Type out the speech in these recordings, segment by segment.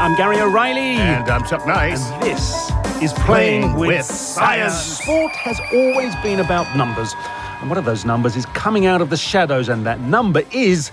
I'm Gary O'Reilly. And I'm Chuck Nice. And this is Playing, with, science. Sport has always been about numbers. And one of those numbers is coming out of the shadows, and that number is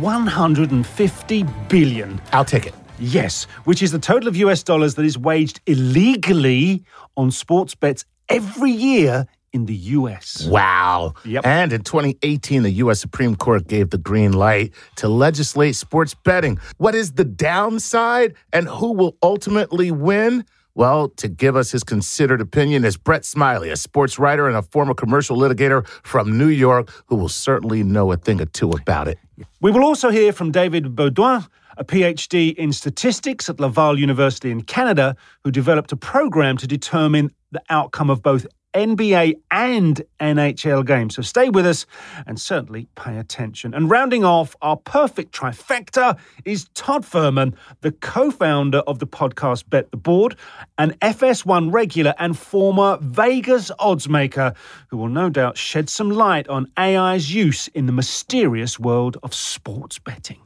150 billion. I'll take it. Yes, which is the total of US dollars that is waged illegally on sports bets every year in the US. Wow. Yep. And in 2018, the US Supreme Court gave the green light to legislate sports betting. What is the downside and who will ultimately win? Well, to give us his considered opinion is Brett Smiley, a sports writer and a former commercial litigator from New York, who will certainly know a thing or two about it. We will also hear from David Beaudoin, a PhD in statistics at Laval University in Canada, who developed a program to determine the outcome of both NBA and NHL games. So stay with us and certainly pay attention. And rounding off our perfect trifecta is Todd Fuhrman, the co founder of the podcast Bet the Board, an FS1 regular and former Vegas oddsmaker who will no doubt shed some light on AI's use in the mysterious world of sports betting.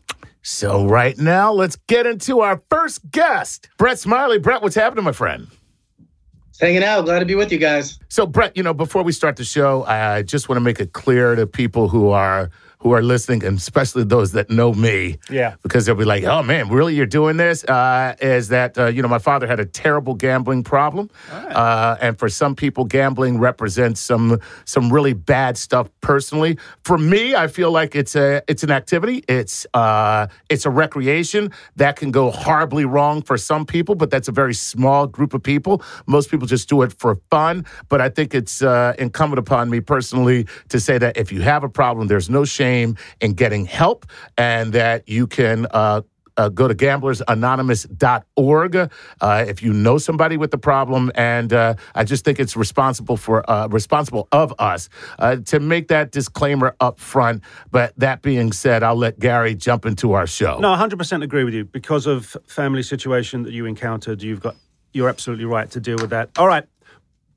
So, right now, let's get into our first guest. Brett Smiley. Brett, what's happening, my friend? Hanging out. Glad to be with you guys. So, Brett, you know, before we start the show, I just want to make it clear to people who are who are listening, and especially those that know me, yeah, because they'll be like, "Oh man, really? You're doing this?" Uh, is that uh, you know my father had a terrible gambling problem, right. uh, and for some people, gambling represents some some really bad stuff personally. For me, I feel like it's a it's an activity. It's uh, it's a recreation that can go horribly wrong for some people, but that's a very small group of people. Most people just do it for fun. But I think it's uh, incumbent upon me personally to say that if you have a problem, there's no shame in getting help and that you can uh, uh, go to gamblersanonymous.org uh, if you know somebody with the problem. And uh, I just think it's responsible for uh, responsible of us uh, to make that disclaimer up front. But that being said, I'll let Gary jump into our show. No, 100% agree with you. Because of family situation that you encountered, you've got you're absolutely right to deal with that. All right.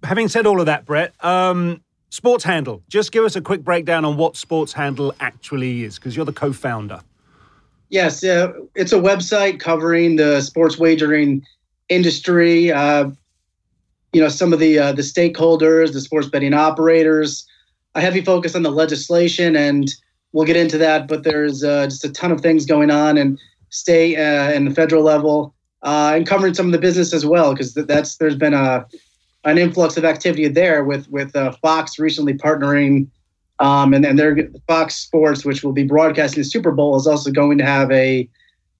Having said all of that, Brett, um, Sports Handle. Just give us a quick breakdown on what Sports Handle actually is, because you're the co-founder. Yes, uh, it's a website covering the sports wagering industry. Uh, you know, some of the uh, the stakeholders, the sports betting operators. A heavy focus on the legislation, and we'll get into that. But there's uh, just a ton of things going on in state uh, and the federal level, uh, and covering some of the business as well, because that's there's been a an influx of activity there with with uh, Fox recently partnering, um, and then their Fox Sports, which will be broadcasting the Super Bowl, is also going to have a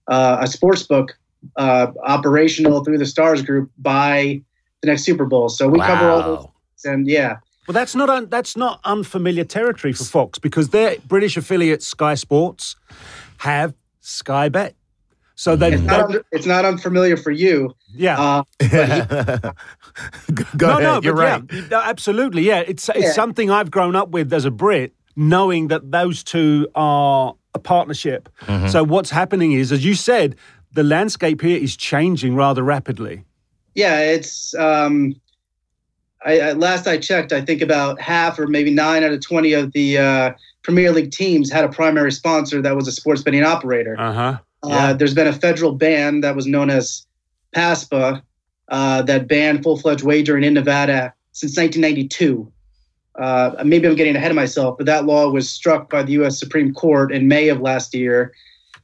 uh, a sports book uh, operational through the Stars Group by the next Super Bowl. So we wow. cover all those, and yeah. Well, that's not un- that's not unfamiliar territory for Fox because their British affiliate Sky Sports have Sky Bet. So they, it's, not, it's not unfamiliar for you. Yeah. Uh, Go no, ahead. no, You're right. Yeah, absolutely. Yeah, it's it's yeah. something I've grown up with as a Brit, knowing that those two are a partnership. Mm-hmm. So what's happening is, as you said, the landscape here is changing rather rapidly. Yeah, it's. Um, I, I, last I checked, I think about half or maybe nine out of twenty of the uh, Premier League teams had a primary sponsor that was a sports betting operator. Uh huh. Yeah. Uh, there's been a federal ban that was known as PASPA uh, that banned full fledged wagering in Nevada since 1992. Uh, maybe I'm getting ahead of myself, but that law was struck by the U.S. Supreme Court in May of last year.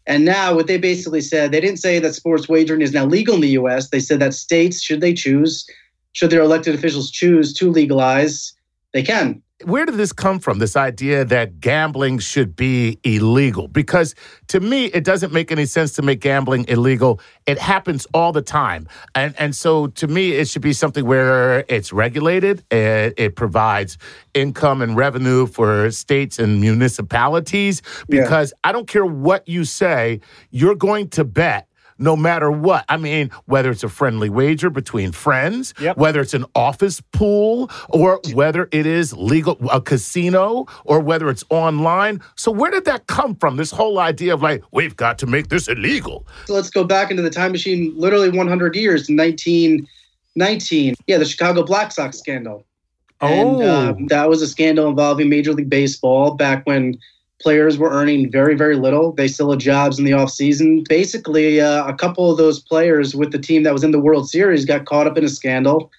And now, what they basically said, they didn't say that sports wagering is now legal in the U.S. They said that states, should they choose, should their elected officials choose to legalize, they can where did this come from? This idea that gambling should be illegal? Because to me, it doesn't make any sense to make gambling illegal. It happens all the time, and and so to me, it should be something where it's regulated. It, it provides income and revenue for states and municipalities. Because yeah. I don't care what you say, you're going to bet no matter what. I mean, whether it's a friendly wager between friends, yep. whether it's an office pool, or whether it is legal, a casino, or whether it's online. So, where did that come from? This whole idea of like, we've got to make this illegal. So, let's go back into the time machine literally 100 years, 1919. Yeah, the Chicago Black Sox scandal. Oh. And, uh, that was a scandal involving Major League Baseball back when players were earning very, very little. They still had jobs in the offseason. Basically, uh, a couple of those players with the team that was in the World Series got caught up in a scandal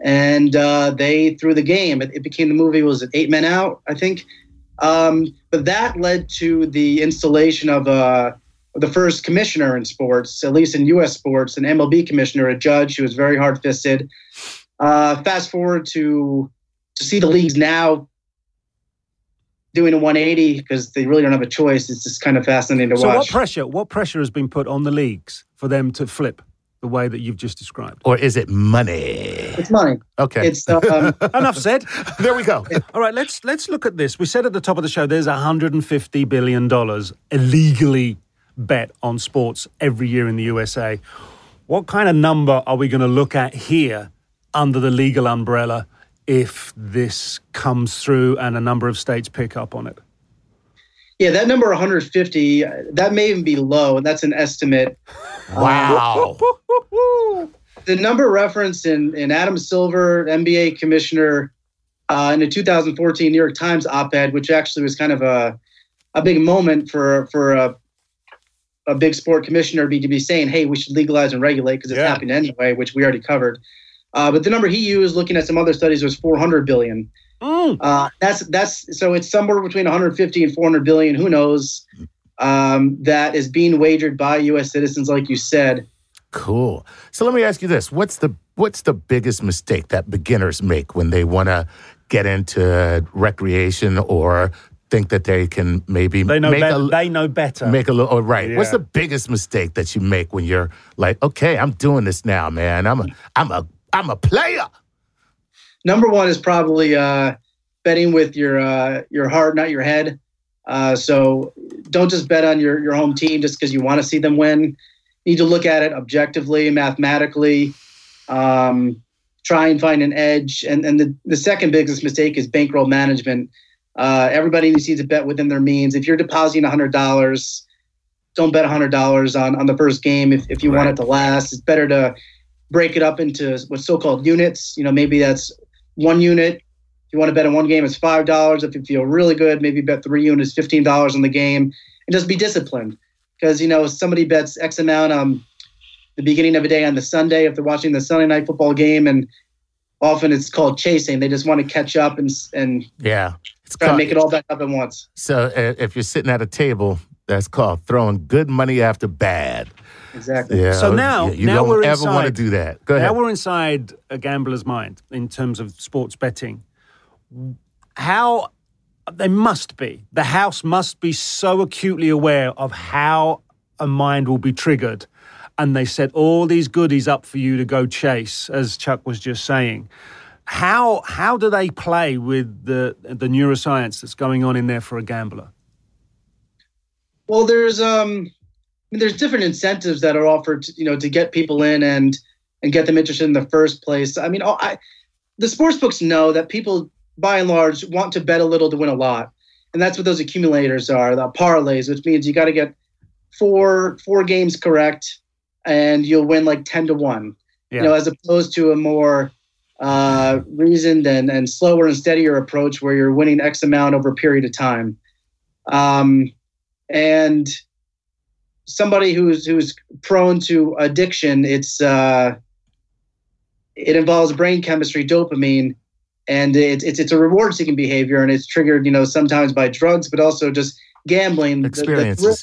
and uh, they threw the game. It, it, became the movie, was it Eight Men Out, I think? Um, but that led to the installation of uh, the first commissioner in sports, at least in U.S. sports, an MLB commissioner, a judge who was very hard fisted. Uh, fast forward to to see the leagues now doing a 180 because they really don't have a choice. It's just kind of fascinating to so watch. So, what pressure? What pressure has been put on the leagues for them to flip the way that you've just described? Or is it money? It's money. Okay. It's um, enough said. there we go. All right, let's let's look at this. We said at the top of the show, there's 150 billion dollars illegally bet on sports every year in the USA. What kind of number are we going to look at here under the legal umbrella? If this comes through and a number of states pick up on it? Yeah, that number 150, that may even be low, and that's an estimate. Wow. the number referenced in, in Adam Silver, NBA commissioner, uh, in a 2014 New York Times op-ed, which actually was kind of a a big moment for for a a big sport commissioner to be, to be saying, "Hey, we should legalize and regulate because it's yeah. happening anyway," which we already covered. Uh, but the number he used, looking at some other studies, was 400 billion. Mm. Uh, that's that's so it's somewhere between 150 and 400 billion. Who knows? Um, that is being wagered by U.S. citizens, like you said. Cool. So let me ask you this: What's the what's the biggest mistake that beginners make when they want to get into recreation or think that they can maybe they know make be- a, they know better. Make a little oh, right. Yeah. What's the biggest mistake that you make when you're like, okay, I'm doing this now, man. I'm a I'm a I'm a player. Number one is probably uh, betting with your uh, your heart, not your head. Uh, so don't just bet on your, your home team just because you want to see them win. You need to look at it objectively, mathematically. Um, try and find an edge. And and the, the second biggest mistake is bankroll management. Uh, everybody needs to bet within their means. If you're depositing hundred dollars, don't bet hundred dollars on on the first game. If if you right. want it to last, it's better to break it up into what's so-called units. You know, maybe that's one unit. If you want to bet on one game, it's five dollars. If you feel really good, maybe bet three units, fifteen dollars on the game, and just be disciplined. Because you know, somebody bets X amount on the beginning of a day on the Sunday if they're watching the Sunday night football game, and often it's called chasing. They just want to catch up and and yeah, it's try called, to make it all back up at once. So uh, if you're sitting at a table, that's called throwing good money after bad. Exactly. Yeah, so now, you now don't we're ever inside, want to do that. Go ahead. Now we're inside a gambler's mind in terms of sports betting. How they must be. The house must be so acutely aware of how a mind will be triggered. And they set all these goodies up for you to go chase, as Chuck was just saying. How how do they play with the the neuroscience that's going on in there for a gambler? Well, there's um mean, there's different incentives that are offered, to, you know, to get people in and and get them interested in the first place. I mean, I, the sports books know that people, by and large, want to bet a little to win a lot, and that's what those accumulators are, the parlays, which means you got to get four four games correct, and you'll win like ten to one. Yeah. You know, as opposed to a more uh, reasoned and, and slower and steadier approach where you're winning X amount over a period of time. Um, and somebody who's who's prone to addiction, it's uh, it involves brain chemistry, dopamine, and it's it's it's a reward seeking behavior, and it's triggered you know sometimes by drugs, but also just gambling. Experiences. The, the, thrill,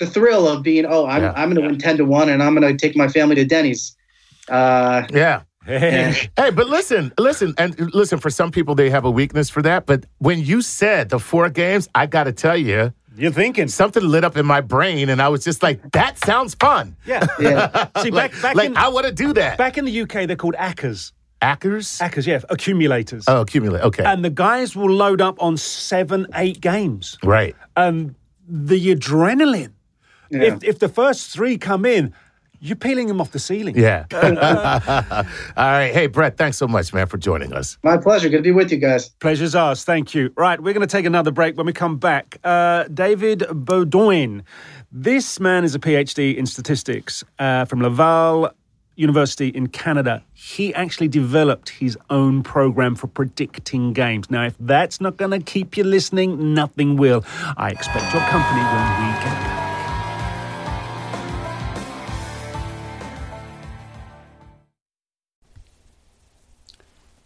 the thrill of being oh I'm Yeah. I'm going to win ten to one, and I'm going to take my family to Denny's. Uh, Yeah. and- Hey, but listen, listen, and listen. For some people, they have a weakness for that. But when you said the four games, I got to tell you, You're thinking. something lit up in my brain, and I was just like, "That sounds fun." Yeah. yeah. See, like, back, back, like in, I want to do that. back in the UK, they're called ACCAs. Ackers. ACCAs, yeah, accumulators. Oh, accumulate. Okay. And the guys will load up on seven, eight games. right. And the adrenaline, Yeah. if, if the first three come in, you're peeling them off the ceiling. Yeah. All right. Hey, Brett, thanks so much, man, for joining us. My pleasure. Good to be with you guys. Pleasure's ours. Thank you. Right, we're going to take another break. When we come back, uh, David Beaudoin. This man is a PhD in statistics uh, from Laval University in Canada. He actually developed his own program for predicting games. Now, if that's not going to keep you listening, nothing will. I expect your company when we get back.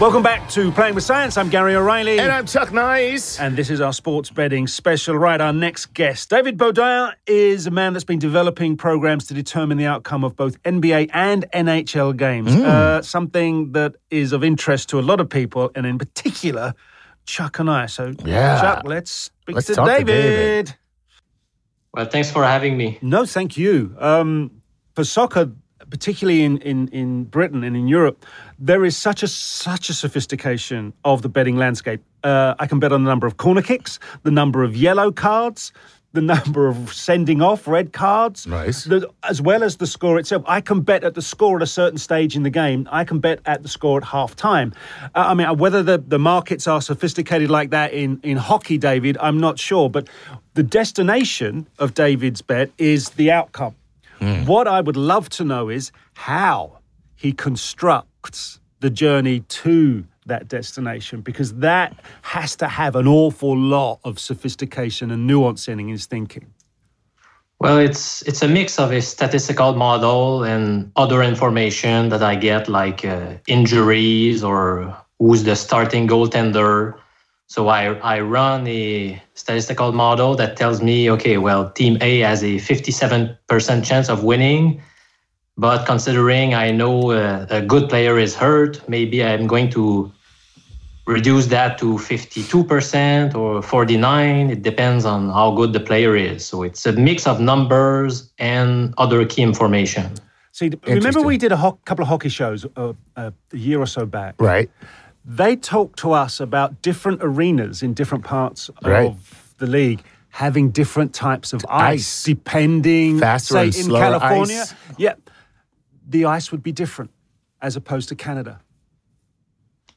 Welcome back to Playing with Science. I'm Gary O'Reilly. And I'm Chuck Nice. And this is our sports betting special. Right, our next guest, David Beaudoin, is a man that's been developing programs to determine the outcome of both NBA and NHL games. Uh, something that is of interest to a lot of people, and in particular, Chuck and I. So, Yeah. Chuck, let's speak Let's to, talk to David. David. Well, thanks for having me. No, thank you. Um, for soccer, particularly in, in, in Britain and in Europe, there is such a such a sophistication of the betting landscape. Uh, I can bet on the number of corner kicks, the number of yellow cards, the number of sending off red cards, Nice. the, as well as the score itself. I can bet at the score at a certain stage in the game. I can bet at the score at half time. Uh, I mean, whether the, the markets are sophisticated like that in, in hockey, David, I'm not sure. But the destination of David's bet is the outcome. What I would love to know is how he constructs the journey to that destination because that has to have an awful lot of sophistication and nuance in his thinking. Well, it's it's a mix of a statistical model and other information that I get, like uh, injuries or who's the starting goaltender. So I I run a statistical model that tells me, okay, well, Team A has a 57% chance of winning, but considering I know uh, a good player is hurt, maybe I'm going to reduce that to 52% or 49 it depends on how good the player is so it's a mix of numbers and other key information See, remember we did a ho- couple of hockey shows uh, uh, a year or so back. Right. They talk to us about different arenas in different parts Right. of the league having different types of ice, Ice. depending. Faster say and in slower California, ice. yeah, the ice would be different as opposed to Canada.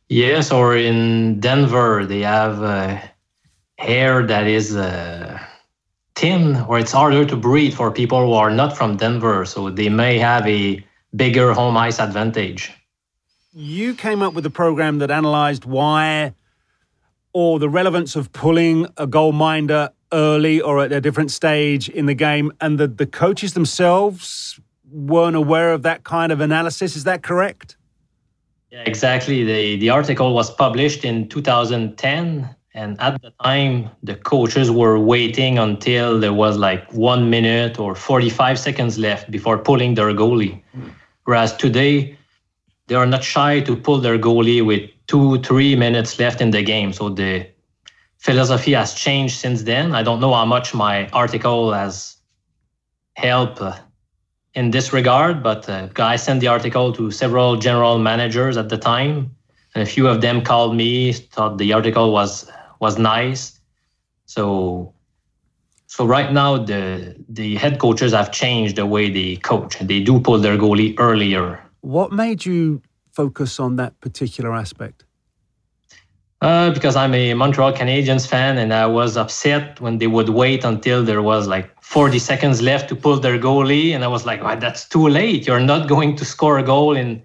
Yes, or in Denver, they have uh, air that is uh, thin, or it's harder to breathe for people who are not from Denver. So they may have a bigger home ice advantage. You came up with a program that analyzed why or the relevance of pulling a goal minder early or at a different stage in the game, and the, the coaches themselves weren't aware of that kind of analysis. Is that correct? Yeah, exactly. The, the article was published in 2010. And at the time, the coaches were waiting until there was like one minute or 45 seconds left before pulling their goalie. Hmm. Whereas today, they are not shy to pull their goalie with two, three minutes left in the game. So the philosophy has changed since then. I don't know how much my article has helped in this regard, but uh, I sent the article to several general managers at the time, and a few of them called me, thought the article was was nice. So, so right now the the head coaches have changed the way they coach. They do pull their goalie earlier. What made you focus on that particular aspect? Uh, because I'm a Montreal Canadiens fan, and I was upset when they would wait until there was like 40 seconds left to pull their goalie, and I was like, "Why? That's too late. You're not going to score a goal in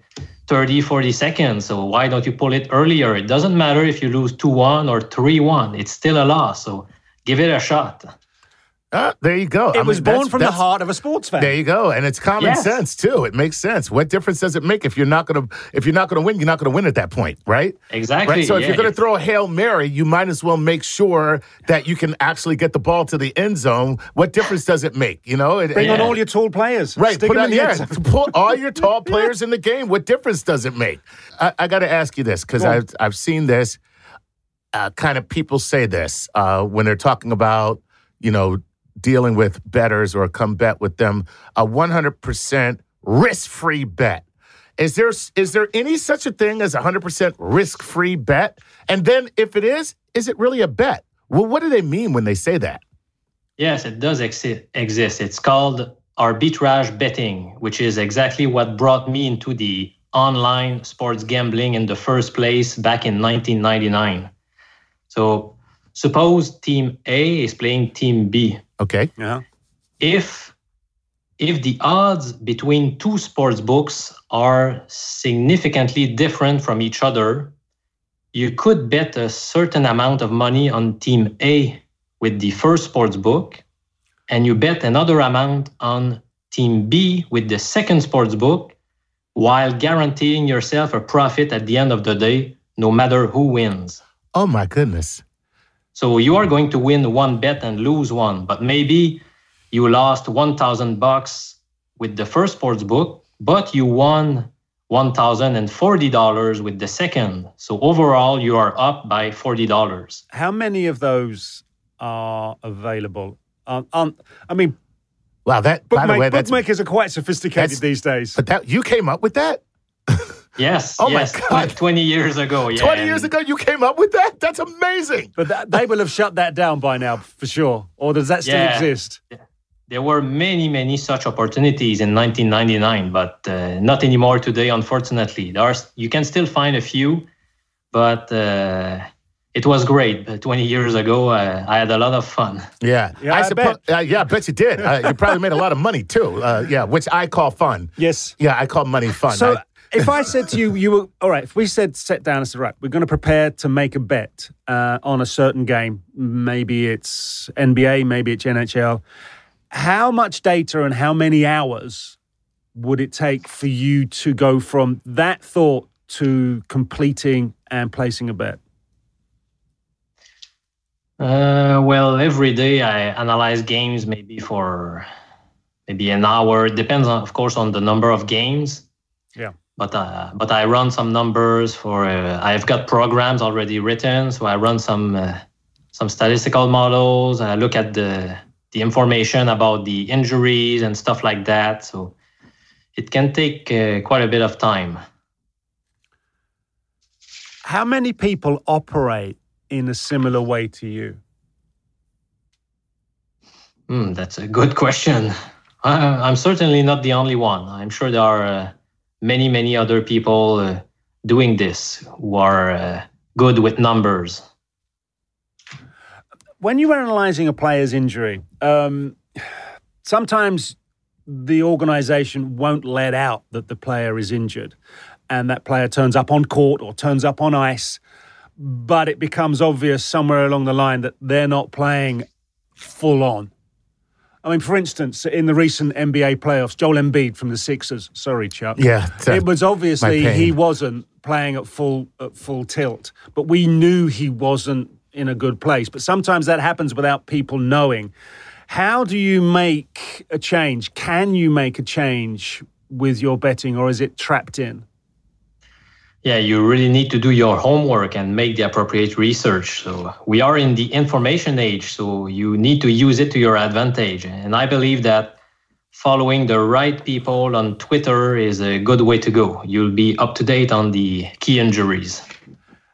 30, 40 seconds. So why don't you pull it earlier? It doesn't matter if you lose 2-1 or 3-1. It's still a loss. So give it a shot." Ah, there you go. It I was mean, born from the heart of a sports fan. There you go, and it's common Yes. sense too. It makes sense. What difference does it make if you're not gonna if you're not gonna win? You're not gonna win at that point, right? Exactly. Right. So if you're gonna throw a hail mary, you might as well make sure that you can actually get the ball to the end zone. What difference does it make? You know, It- Bring on Yeah. all your tall players. Right, Stick put them the yeah, put all your tall players in the game. What difference does it make? I, I got to ask you this because I've I've seen this. Uh, kind of people say this uh, when they're talking about you know dealing with bettors or come bet with them. A 100% risk free bet. Is there is there any such a thing as a 100% risk free bet? And then if it is, is it really a bet? Well, what do they mean when they say that? Yes, it does exi- exist. It's called arbitrage betting, which is exactly what brought me into the online sports gambling in the first place back in 1999. So, suppose team A is playing team B. Okay. Yeah. If if the odds between two sports books are significantly different from each other, you could bet a certain amount of money on team A with the first sports book, and you bet another amount on team B with the second sports book, while guaranteeing yourself a profit at the end of the day, no matter who wins. Oh my goodness. So you are going to win one bet and lose one, but maybe you lost 1000 bucks with the first sports book, but you won $1040 with the second. So overall you are up by $40. How many of those are available? Um, um, I mean, Wow. That by the bookma- way, that's bookmakers are quite sophisticated these days. but that you came up with that. Yes, Oh my God. tw- 20 years ago. Yeah. 20 years ago, you came up with that? That's amazing. But that, they will have shut that down by now, for sure. Or does that still Yeah. exist? There were many, many such opportunities in 1999, but uh, not anymore today, unfortunately. There are, you can still find a few, but uh, it was great. 20 years ago, uh, I had a lot of fun. Yeah. Yeah, I suppo- Uh, yeah, I bet you did. Uh, you probably made a lot of money too. Uh, yeah, which I call fun. Yes. Yeah, I call money fun. So I- if I said to you, you were all right. If we said sit down and said, right, we're going to prepare to make a bet uh, on a certain game. Maybe it's NBA, maybe it's NHL. How much data and how many hours would it take for you to go from that thought to completing and placing a bet? Uh, well, every day I analyze games maybe for maybe an hour. It depends, on, of course, on the number of games. Yeah. But uh, but I run some numbers for. Uh, I've got programs already written, so I run some uh, some statistical models. I look at the the information about the injuries and stuff like that. So it can take uh, quite a bit of time. How many people operate in a similar way to you? Hmm, that's a good question. I, I'm certainly not the only one. I'm sure there are uh, many, many other people uh, doing this who are uh, good with numbers. When you're analyzing a player's injury, um, sometimes the organization won't let out that the player is injured and that player turns up on court or turns up on ice, but it becomes obvious somewhere along the line that they're not playing full on. I mean, for instance, in the recent NBA playoffs, Joel Embiid from the Sixers. Sorry, Chuck. Yeah, uh, it was obviously he wasn't playing at full at full tilt, but we knew he wasn't in a good place. But sometimes that happens without people knowing. How do you make a change? Can you make a change with your betting, or is it trapped in? Yeah, you really need to do your homework and make the appropriate research. So we are in the information age, so you need to use it to your advantage. And I believe that following the right people on Twitter is a good way to go. You'll be up to date on the key injuries.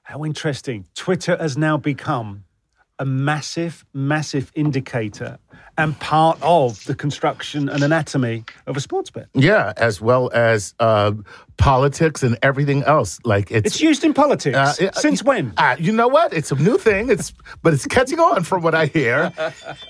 How interesting. Twitter has now become a massive, massive indicator and part of the construction and anatomy of a sports bet. Yeah, as well as uh, politics and everything else. Like it's, It's used in politics. Uh, it- Since when? Uh, you know what? It's a new thing. It's but it's catching on from what I hear.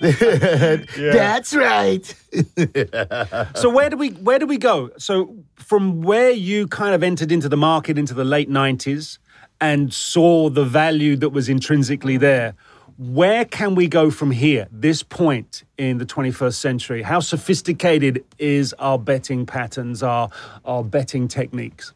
That's right. So where do we where do we go? So from where you kind of entered into the market into the late nineties and saw the value that was intrinsically there, where can we go from here? This point in the twenty first century, how sophisticated is our betting patterns, our our betting techniques?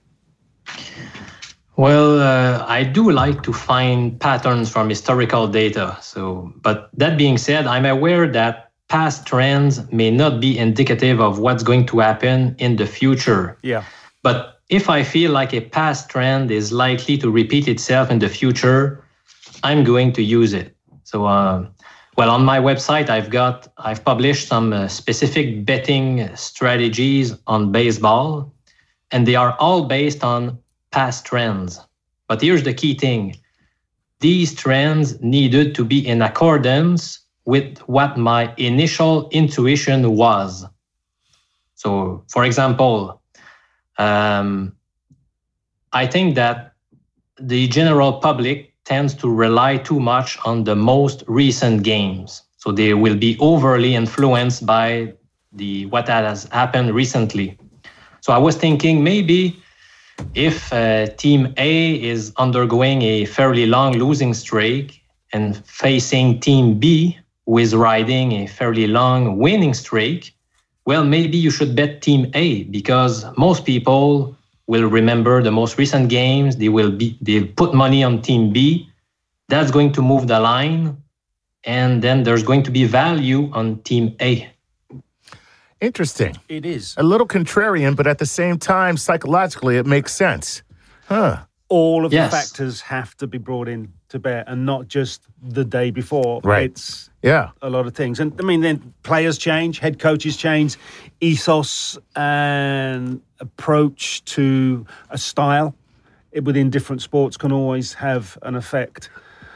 Well, uh, I do like to find patterns from historical data. So, but that being said, I'm aware that past trends may not be indicative of what's going to happen in the future. Yeah. But if I feel like a past trend is likely to repeat itself in the future, I'm going to use it. So, uh, well, on my website, I've got I've published some uh, specific betting strategies on baseball, and they are all based on past trends. But here's the key thing: these trends needed to be in accordance with what my initial intuition was. So, for example, um, I think that the general public tends to rely too much on the most recent games. So they will be overly influenced by the what has happened recently. So I was thinking maybe if uh, Team A is undergoing a fairly long losing streak and facing Team B, who is riding a fairly long winning streak, well, maybe you should bet Team A because most people will remember the most recent games. They will be they'll put money on Team B. That's going to move the line, and then there's going to be value on Team A. Interesting. It is. A little contrarian, but at the same time, psychologically, it makes sense. Huh. All of Yes. the factors have to be brought in to bear and not just the day before. Right. It's Yeah. a lot of things. And I mean, then players change, head coaches change, ethos and approach to a style it- within different sports can always have an effect.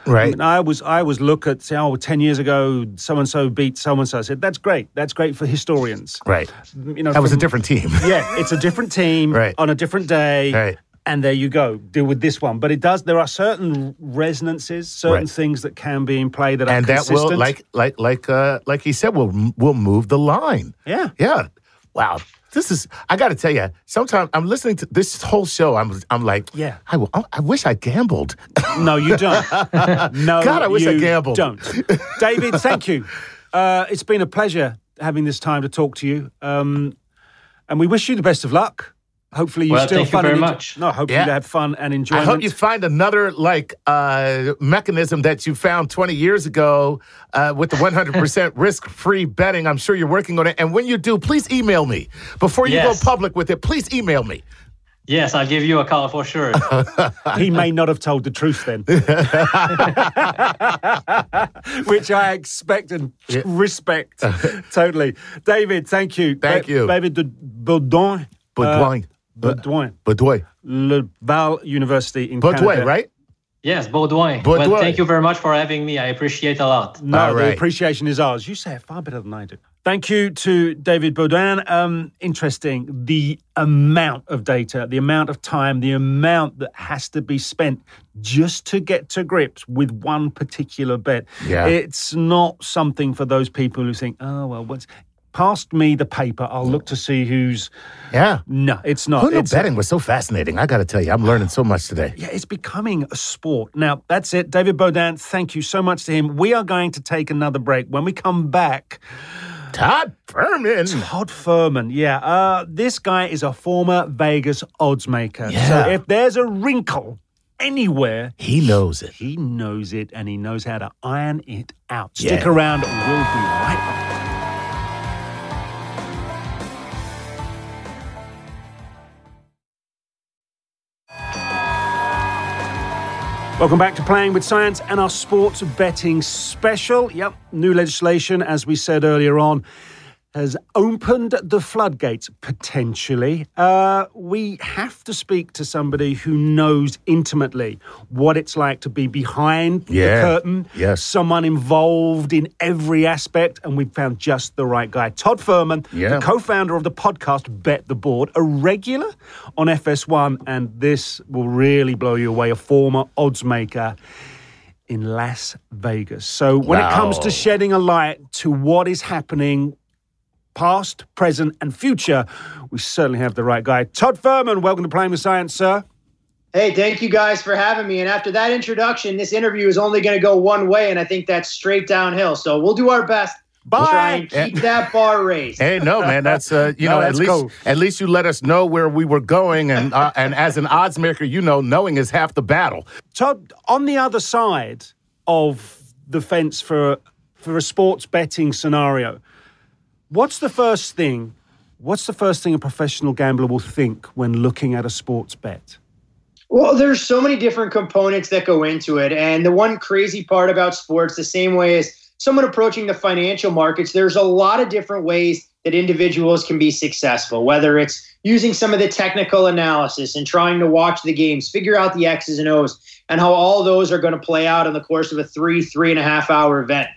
I, Right. mean, I was I was look at say, oh, 10 years ago, so and so beat so and so. I said, that's great. That's great for historians. Right. You know, That was a different team. yeah, it's a different team Right. on a different day. Right. And there you go. Deal with this one. But it does. There are certain resonances, certain Right. things that can be in play that are and that consistent. will, like, like, like, uh, like he said, will will move the line. yeah. Yeah. Wow. This is. I got to tell you. Sometimes I'm listening to this whole show. I'm. I'm like. Yeah. I, will- I wish I gambled. No, you don't. No, God, I wish I gambled. Don't, David. Thank you. Uh, it's been a pleasure having this time to talk to you, um, and we wish you the best of luck. Hopefully, you Well, still thank you very much. No, hopefully Yeah. you have fun and enjoy. I hope you find another like uh, mechanism that you found 20 years ago uh, with the 100% risk-free betting. I'm sure you're working on it. And when you do, please email me before you Yes. go public with it. Please email me. Yes, I'll give you a call for sure. he may not have told the truth then. Which I expect and respect totally. David, thank you. Thank you. David Beaudoin. Beaudoin. Uh, Beaudoin. Beaudoin. Laval University in Beaudoin, Canada. right? Yes, Beaudoin. Beaudoin. Well, thank you very much for having me. I appreciate a lot. No, All the appreciation is ours. You say it far better than I do. Thank you to David Beaudoin. Um, interesting. The amount of data, the amount of time, the amount that has to be spent just to get to grips with one particular bet. Yeah. It's not something for those people who think, oh, well, what's. Past me the paper. I'll look to see who's. Yeah. No, it's not. Who knew It's- betting was so fascinating? I got to tell you, I'm learning so much today. yeah, it's becoming a sport. Now, that's it. David Beaudoin, thank you so much to him. We are going to take another break. When we come back, Todd Fuhrman. Todd Fuhrman, yeah, uh, this guy is a former Vegas odds maker. Yeah. So if there's a wrinkle anywhere, He knows it. he knows it and he knows how to iron it out. Stick Yeah. around. We'll be right back. Welcome back to Playing with Science and our sports betting special. Yep, new legislation, as we said earlier on, has opened the floodgates potentially. Uh, we have to speak to somebody who knows intimately what it's like to be behind Yeah, the curtain. yes. Someone involved in every aspect, and we've found just the right guy. Todd Fuhrman, Yeah. the co founder of the podcast Bet the Board, a regular on FS1, and this will really blow you away. A former odds maker in Las Vegas. So, when it comes to shedding a light to what is happening, past, present, and future, we certainly have the right guy. Todd Fuhrman, welcome to Playing with Science, sir. Hey, thank you guys for having me. And after that introduction, this interview is only going to go one way, and I think that's straight downhill. So we'll do our best to try and Bye. keep that bar raised. Hey, no, man. That's uh, you No, know, at least cool. at least you let us know where we were going, and uh, and as an odds maker, you know, knowing is half the battle. Todd, on the other side of the fence for for a sports betting scenario, what's the first thing? What's the first thing a professional gambler will think when looking at a sports bet? Well, there's so many different components that go into it. And the one crazy part about sports, the same way as someone approaching the financial markets, there's a lot of different ways that individuals can be successful, whether it's using some of the technical analysis and trying to watch the games, figure out the X's and O's, and how all those are going to play out in the course of a three, three and a half hour event.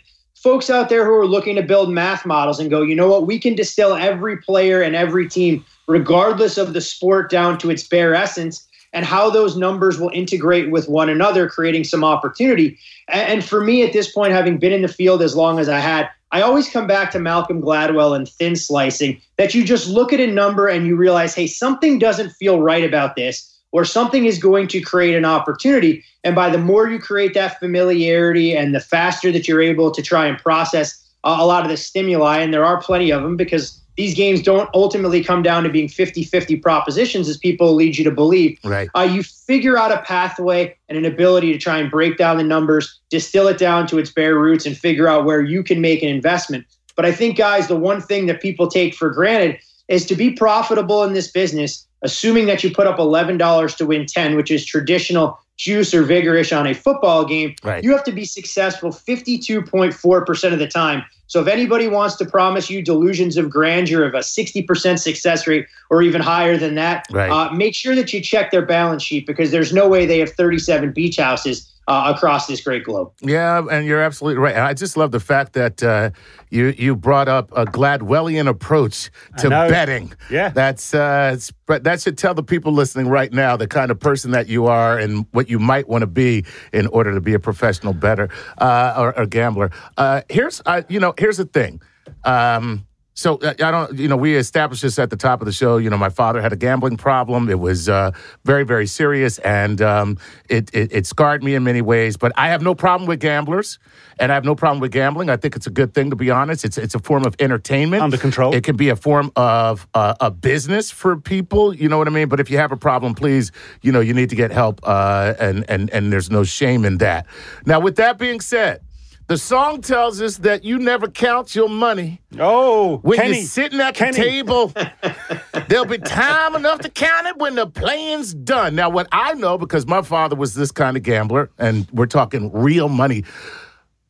Folks out there who are looking to build math models and go, you know what, we can distill every player and every team, regardless of the sport, down to its bare essence and how those numbers will integrate with one another, creating some opportunity. And for me, at this point, having been in the field as long as I had, I always come back to Malcolm Gladwell and thin slicing that you just look at a number and you realize, hey, something doesn't feel right about this, or something is going to create an opportunity. And by the more you create that familiarity and the faster that you're able to try and process a lot of the stimuli, and there are plenty of them because these games don't ultimately come down to being 50 50 propositions as people lead you to believe. Right. Uh, you figure out a pathway and an ability to try and break down the numbers, distill it down to its bare roots, and figure out where you can make an investment. But I think, guys, the one thing that people take for granted is to be profitable in this business, assuming that you put up $11 to win 10, which is traditional juice or vigorish on a football game, Right. you have to be successful 52.4% of the time. So if anybody wants to promise you delusions of grandeur of a 60% success rate or even higher than that, Right. uh, make sure that you check their balance sheet because there's no way they have 37 beach houses uh, across this great globe. Yeah, and you're absolutely right. And I just love the fact that uh, you you brought up a Gladwellian approach to betting. Yeah. that's uh, it's, but that should tell the people listening right now the kind of person that you are and what you might want to be in order to be a professional bettor uh, or, or gambler. Uh, here's uh, you know here's the thing. Um, so uh, I don't, you know, we established this at the top of the show. You know, my father had a gambling problem. It was uh, very, very serious, and um, it, it it scarred me in many ways. But I have no problem with gamblers, and I have no problem with gambling. I think it's a good thing, to be honest. It's it's a form of entertainment Under control. It can be a form of uh, a business for people. You know what I mean? But if you have a problem, please, you know, you need to get help, uh, and and and there's no shame in that. Now, with that being said. The song tells us that you never count your money. Oh, When Kenny. you're sitting at Kenny. the table, there'll be time enough to count it when the playing's done. Now, what I know, because my father was this kind of gambler, and we're talking real money,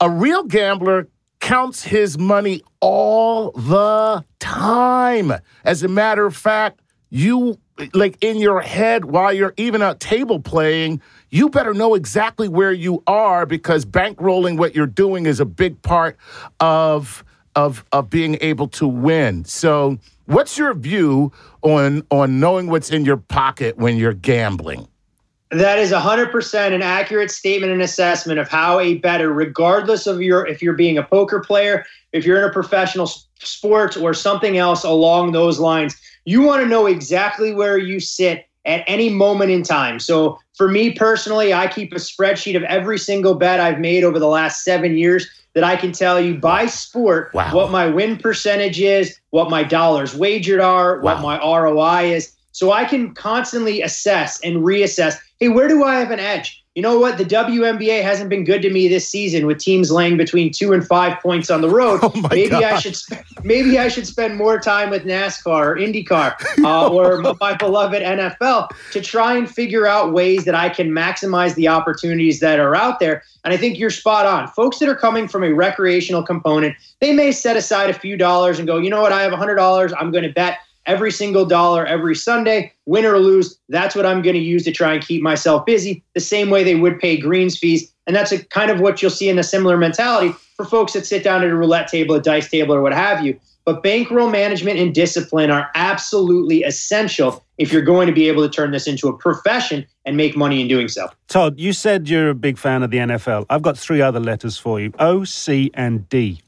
a real gambler counts his money all the time. As a matter of fact, you like in your head while you're even at table playing, you bettor know exactly where you are because bankrolling what you're doing is a big part of of of being able to win. So, what's your view on on knowing what's in your pocket when you're gambling? That is 100% an accurate statement and assessment of how a better, regardless of your if you're being a poker player, if you're in a professional sport or something else along those lines, you want to know exactly where you sit at any moment in time. So for me personally, I keep a spreadsheet of every single bet I've made over the last seven years that I can tell you by sport wow. what my win percentage is, what my dollars wagered are, wow. what my ROI is. So I can constantly assess and reassess hey, where do I have an edge? You know what? The WNBA hasn't been good to me this season with teams laying between two and five points on the road. Oh maybe God. I should sp- maybe I should spend more time with NASCAR or IndyCar uh, or my beloved NFL to try and figure out ways that I can maximize the opportunities that are out there. And I think you're spot on. Folks that are coming from a recreational component, they may set aside a few dollars and go, you know what? I have $100. I'm going to bet every single dollar every Sunday, win or lose. That's what I'm going to use to try and keep myself busy, the same way they would pay greens fees. And that's a kind of what you'll see in a similar mentality for folks that sit down at a roulette table, a dice table, or what have you. But bankroll management and discipline are absolutely essential if you're going to be able to turn this into a profession and make money in doing so. Todd, you said you're a big fan of the NFL. I've got three other letters for you O, C, and D.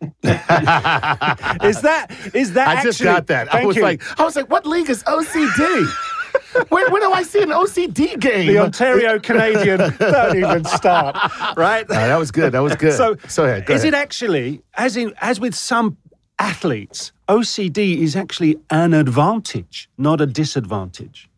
is that is that? I actually, just got that. I was you. like, I was like, what league is OCD? where, where do I see an OCD game? The Ontario Canadian. don't even start. Right. No, that was good. That was good. So, so ahead, is ahead. it actually as in as with some athletes, OCD is actually an advantage, not a disadvantage?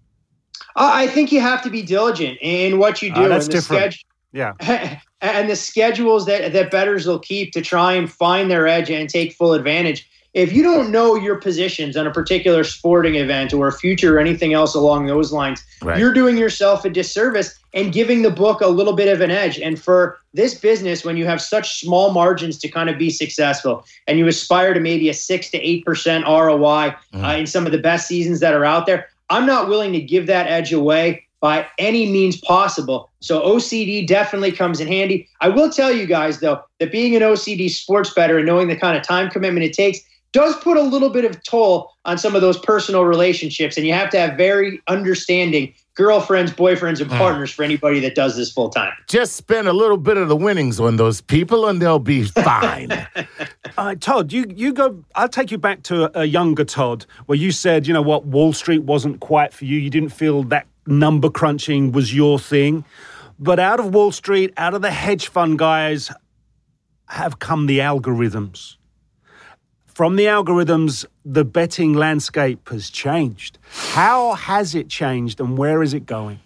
I think you have to be diligent in what you do. Uh, that's and the different. Schedule, yeah. and the schedules that, that bettors will keep to try and find their edge and take full advantage. If you don't know your positions on a particular sporting event or a future or anything else along those lines, right. you're doing yourself a disservice and giving the book a little bit of an edge. And for this business, when you have such small margins to kind of be successful and you aspire to maybe a six to 8% ROI mm. uh, in some of the best seasons that are out there, I'm not willing to give that edge away by any means possible. So OCD definitely comes in handy. I will tell you guys though that being an OCD sports bettor and knowing the kind of time commitment it takes does put a little bit of toll on some of those personal relationships and you have to have very understanding girlfriends, boyfriends, and partners mm. for anybody that does this full time. Just spend a little bit of the winnings on those people, and they'll be fine. uh, Todd, you you go. I'll take you back to a, a, younger Todd, where you said, you know what, Wall Street wasn't quite for you. You didn't feel that number crunching was your thing, but out of Wall Street, out of the hedge fund guys, have come the algorithms from the algorithms, the betting landscape has changed. How has it changed and where is it going?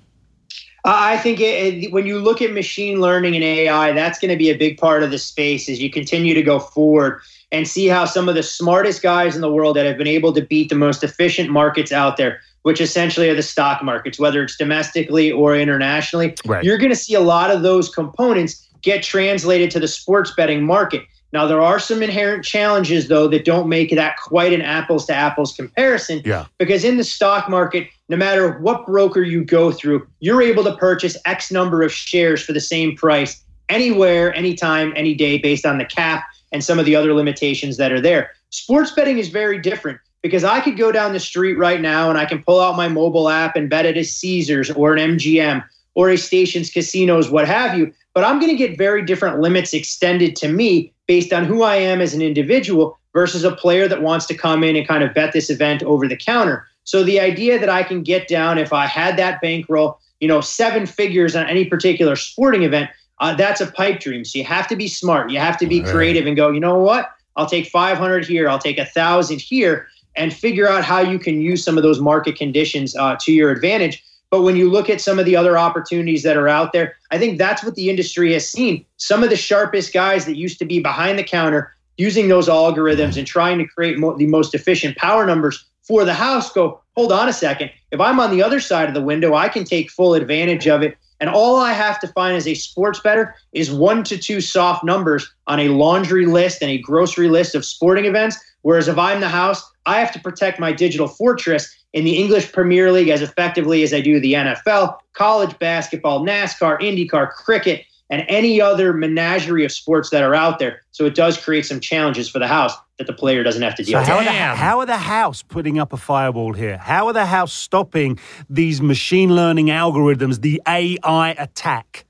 I think it, it, when you look at machine learning and AI, that's going to be a big part of the space as you continue to go forward and see how some of the smartest guys in the world that have been able to beat the most efficient markets out there, which essentially are the stock markets, whether it's domestically or internationally, right. you're going to see a lot of those components get translated to the sports betting market. Now, there are some inherent challenges, though, that don't make that quite an apples to apples comparison. Yeah. Because in the stock market, no matter what broker you go through, you're able to purchase X number of shares for the same price anywhere, anytime, any day, based on the cap and some of the other limitations that are there. Sports betting is very different because I could go down the street right now and I can pull out my mobile app and bet at a Caesars or an MGM or a Stations Casinos, what have you. But I'm going to get very different limits extended to me based on who I am as an individual versus a player that wants to come in and kind of bet this event over the counter. So the idea that I can get down if I had that bankroll, you know, seven figures on any particular sporting event, uh, that's a pipe dream. So you have to be smart. You have to be creative and go, you know what? I'll take 500 here. I'll take a thousand here and figure out how you can use some of those market conditions uh, to your advantage. But when you look at some of the other opportunities that are out there, I think that's what the industry has seen. Some of the sharpest guys that used to be behind the counter using those algorithms and trying to create mo- the most efficient power numbers for the house go, hold on a second. If I'm on the other side of the window, I can take full advantage of it. And all I have to find as a sports bettor is one to two soft numbers on a laundry list and a grocery list of sporting events. Whereas if I'm the house, I have to protect my digital fortress in the English Premier League as effectively as I do the NFL, college basketball, NASCAR, IndyCar, cricket, and any other menagerie of sports that are out there. So it does create some challenges for the house that the player doesn't have to deal So with. how are, the, how are the house putting up a firewall here? How are the house stopping these machine learning algorithms, the AI attack?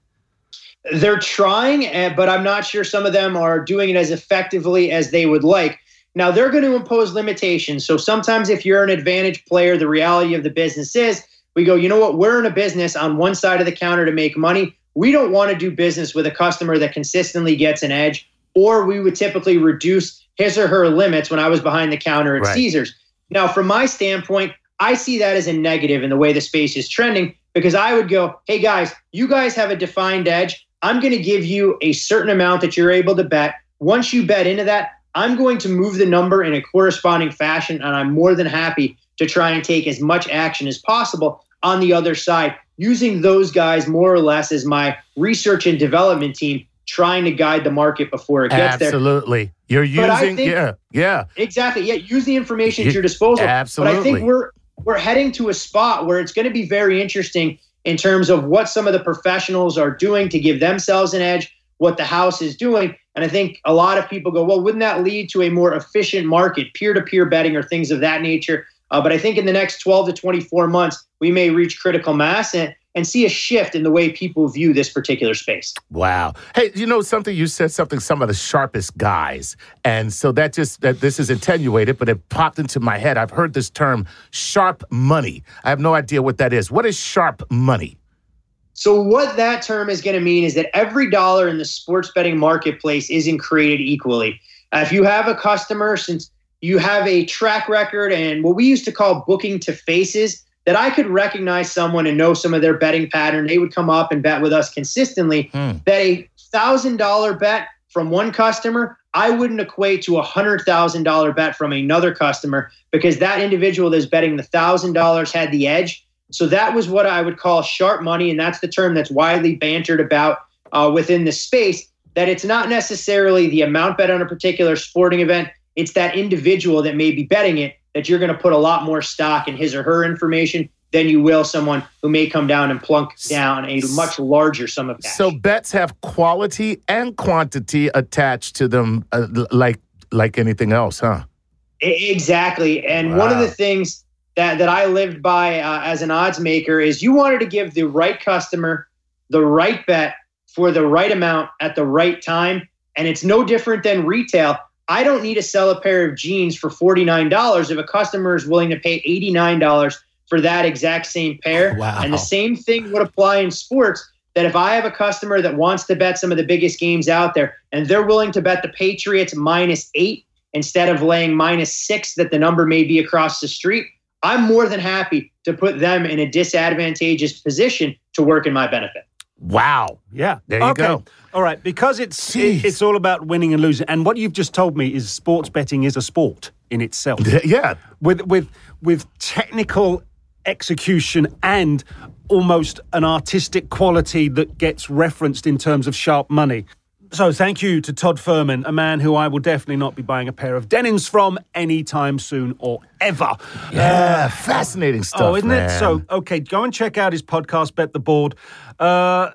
They're trying, eh, but I'm not sure some of them are doing it as effectively as they would like. Now, they're going to impose limitations. So sometimes, if you're an advantage player, the reality of the business is we go, you know what, we're in a business on one side of the counter to make money. We don't want to do business with a customer that consistently gets an edge, or we would typically reduce his or her limits when I was behind the counter at Right. Caesars. Now, from my standpoint, I see that as a negative in the way the space is trending because I would go, hey guys, you guys have a defined edge. I'm going to give you a certain amount that you're able to bet. Once you bet into that, I'm going to move the number in a corresponding fashion, and I'm more than happy to try and take as much action as possible on the other side, using those guys more or less as my research and development team, trying to guide the market before it gets there. Absolutely. You're using, think- yeah, yeah. Exactly. Yeah, use the information You- at your disposal. Absolutely. But I think we're we're heading to a spot where it's going to be very interesting in terms of what some of the professionals are doing to give themselves an edge, what the house is doing. And I think a lot of people go, well, wouldn't that lead to a more efficient market, peer-to-peer betting or things of that nature? Uh, but I think in the next 12 to 24 months, we may reach critical mass and, and see a shift in the way people view this particular space. Wow. Hey, you know something? You said something, some of the sharpest guys. And so that just, that this is attenuated, but it popped into my head. I've heard this term, sharp money. I have no idea what that is. What is sharp money? So what that term is going to mean is that every dollar in the sports betting marketplace isn't created equally. Uh, if you have a customer, since you have a track record and what we used to call booking to faces, that I could recognize someone and know some of their betting pattern, they would come up and bet with us consistently. Hmm. That a thousand dollar bet from one customer, I wouldn't equate to a hundred thousand dollar bet from another customer because that individual that's betting the thousand dollars had the edge. So that was what I would call sharp money, and that's the term that's widely bantered about uh, within the space. That it's not necessarily the amount bet on a particular sporting event; it's that individual that may be betting it that you're going to put a lot more stock in his or her information than you will someone who may come down and plunk down a much larger sum of cash. So bets have quality and quantity attached to them, uh, like like anything else, huh? Exactly. And one of the things that, that I lived by uh, as an odds maker is you wanted to give the right customer the right bet for the right amount at the right time. And it's no different than retail. I don't need to sell a pair of jeans for $49 if a customer is willing to pay $89 for that exact same pair. Wow. And the same thing would apply in sports that if I have a customer that wants to bet some of the biggest games out there and they're willing to bet the Patriots minus eight instead of laying minus six that the number may be across the street, I'm more than happy to put them in a disadvantageous position to work in my benefit. Wow. Yeah. There you okay. go. All right, because it's Jeez. it- it's all about winning and losing. And what you've just told me is sports betting is a sport in itself. Yeah. with with with technical execution and almost an artistic quality that gets referenced in terms of sharp money. So thank you to Todd Fuhrman, a man who I will definitely not be buying a pair of denims from anytime soon or ever. Yeah. Fascinating stuff. Oh, isn't man. it? So, okay, go and check out his podcast, Bet the Board. Uh,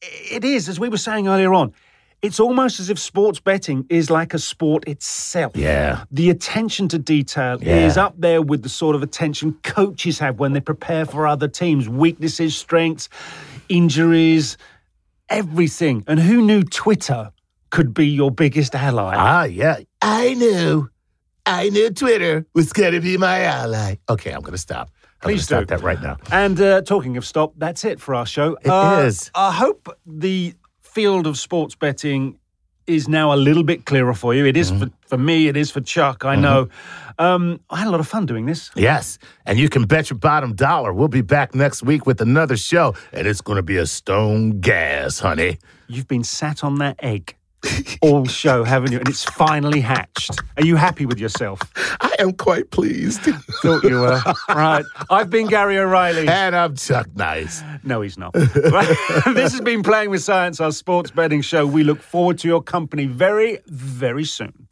it is, as we were saying earlier on, it's almost as if sports betting is like a sport itself. Yeah. The attention to detail Yeah. is up there with the sort of attention coaches have when they prepare for other teams weaknesses, strengths, injuries, everything. And who knew Twitter could be your biggest ally? Ah, yeah. I knew. I knew Twitter was going to be my ally. Okay, I'm going to stop. I'm Please stop that right now. And uh, talking of stop, that's it for our show. It is. is. I hope the field of sports betting is now a little bit clearer for you. It is Mm-hmm. for, for me, it is for Chuck, I know. Um, I had a lot of fun doing this. Yes, and you can bet your bottom dollar. We'll be back next week with another show, and it's going to be a stone gas, honey. You've been sat on that egg all show, haven't you? And it's finally hatched. Are you happy with yourself? I am quite pleased. Thought you were. right. I've been Gary O'Reilly. and I'm Chuck Nice. No, he's not. this has been Playing with Science, our sports betting show. We look forward to your company very, very soon.